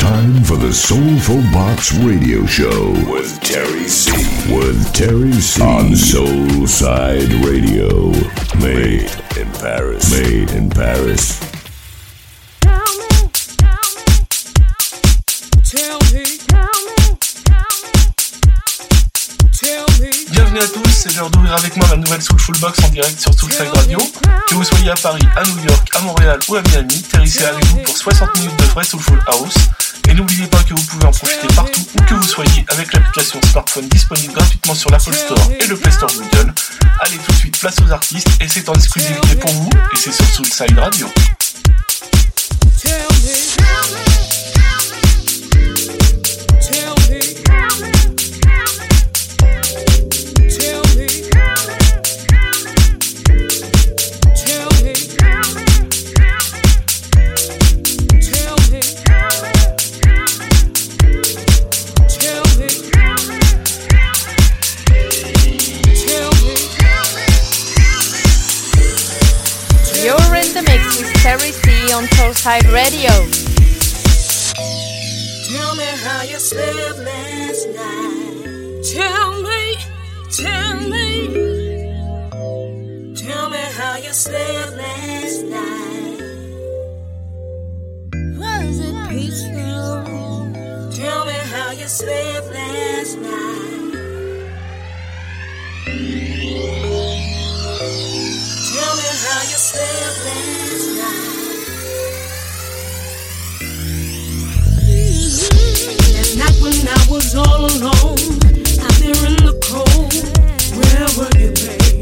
time for the Soulful Box Radio Show with Terry C. With Terry C. On Soulside Radio. Made in Paris. Made in Paris. D'ouvrir avec moi la nouvelle Soulful Box en direct sur Soulside Radio. Que vous soyez à Paris, à New York, à Montréal ou à Miami, C avec vous pour 60 minutes de vrai Soulful House. Et n'oubliez pas que vous pouvez en profiter partout où que vous soyez avec l'application smartphone disponible gratuitement sur l'Apple Store et le Play Store Google. Allez tout de suite, place aux artistes et c'est en exclusivité pour vous et c'est sur Soulside Radio. Mix Terry C on Soulside Radio. Tell me how you slept last night. Tell me, tell me. Tell me how you slept last night. Was it peaceful? Tell me how you slept last night. All alone, out there in the cold, where were you, babe?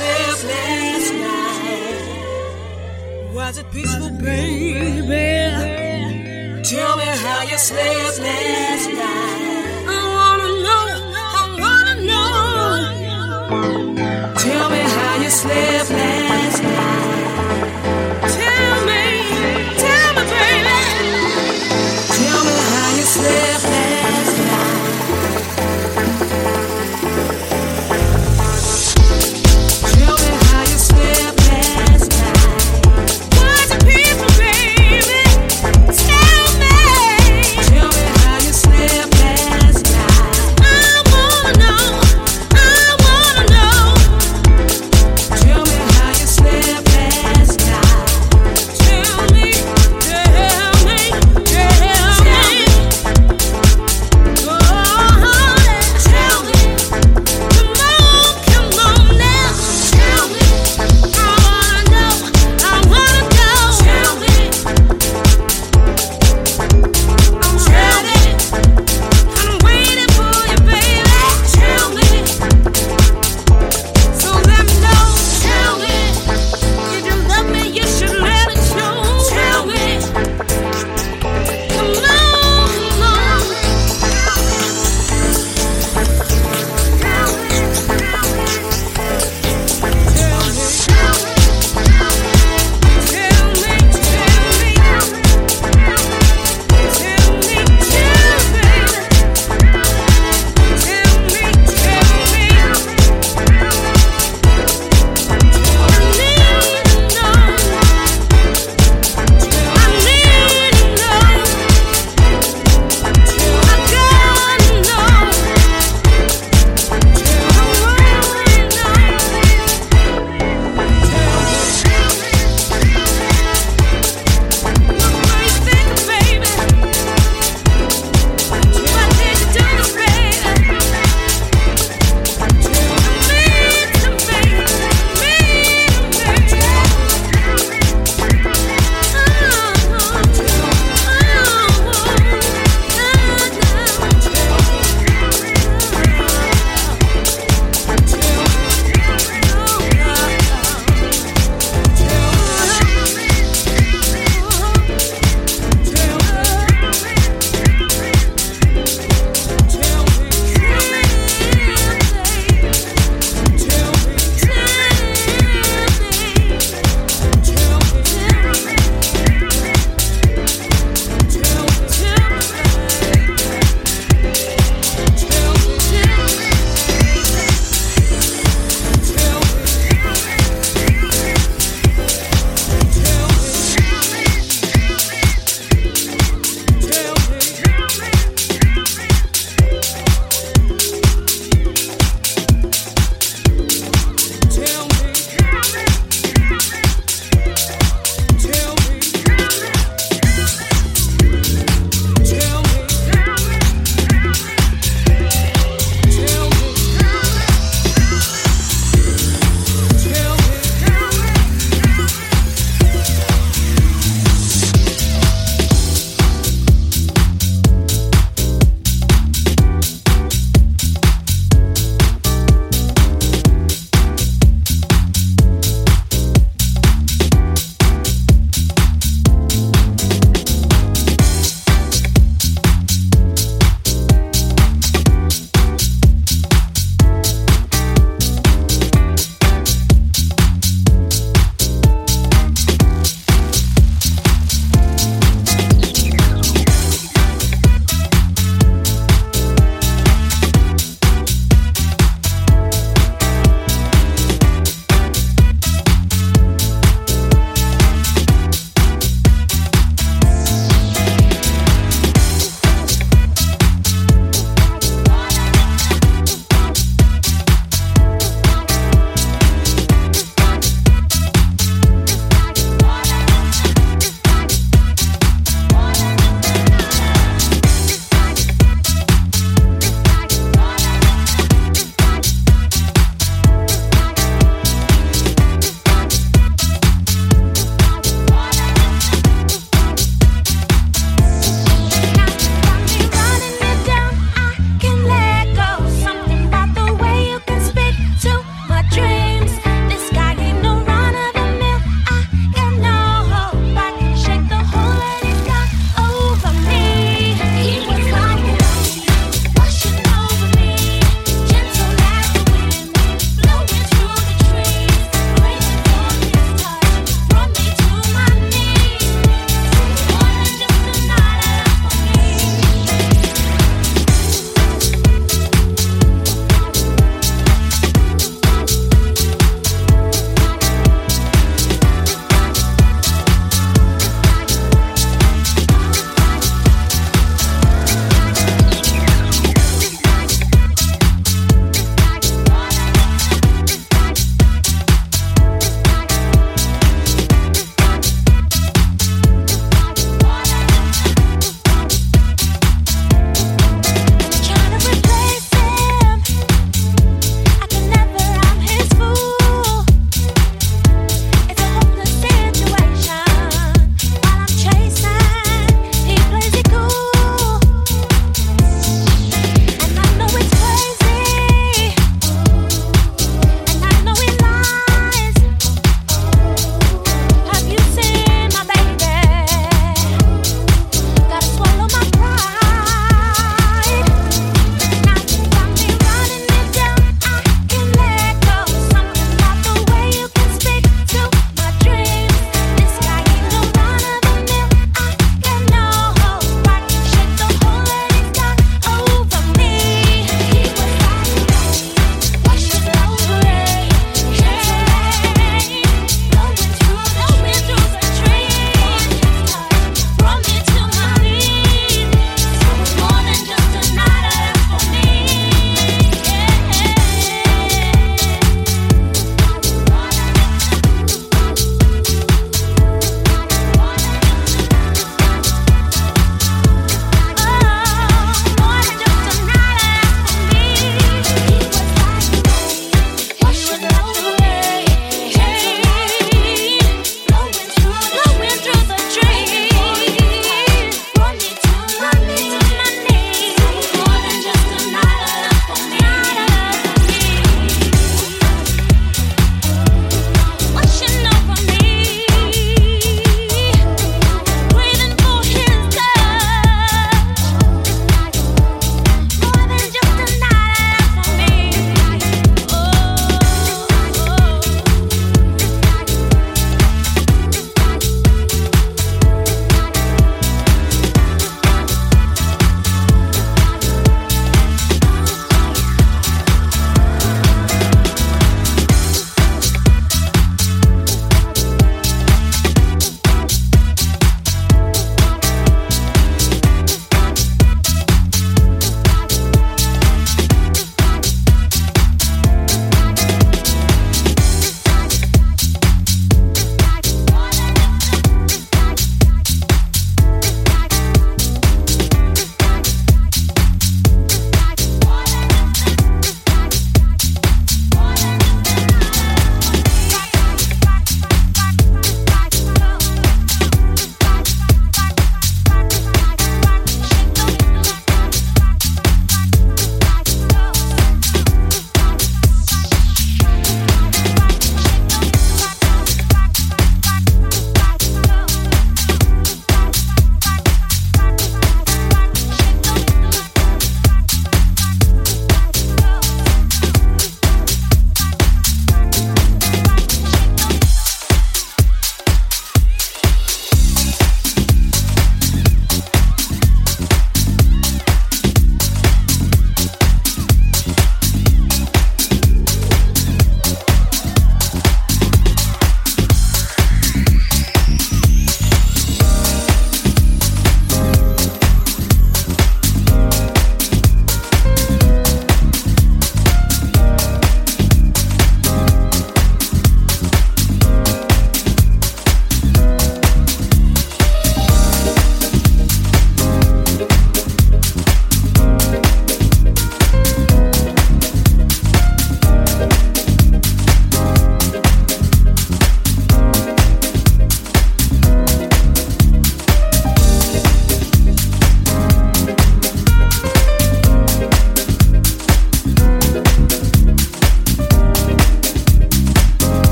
Last night. Was it peaceful, baby? Tell me how you slept last night. I wanna know. I wanna know. Tell me how you slept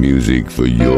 music for your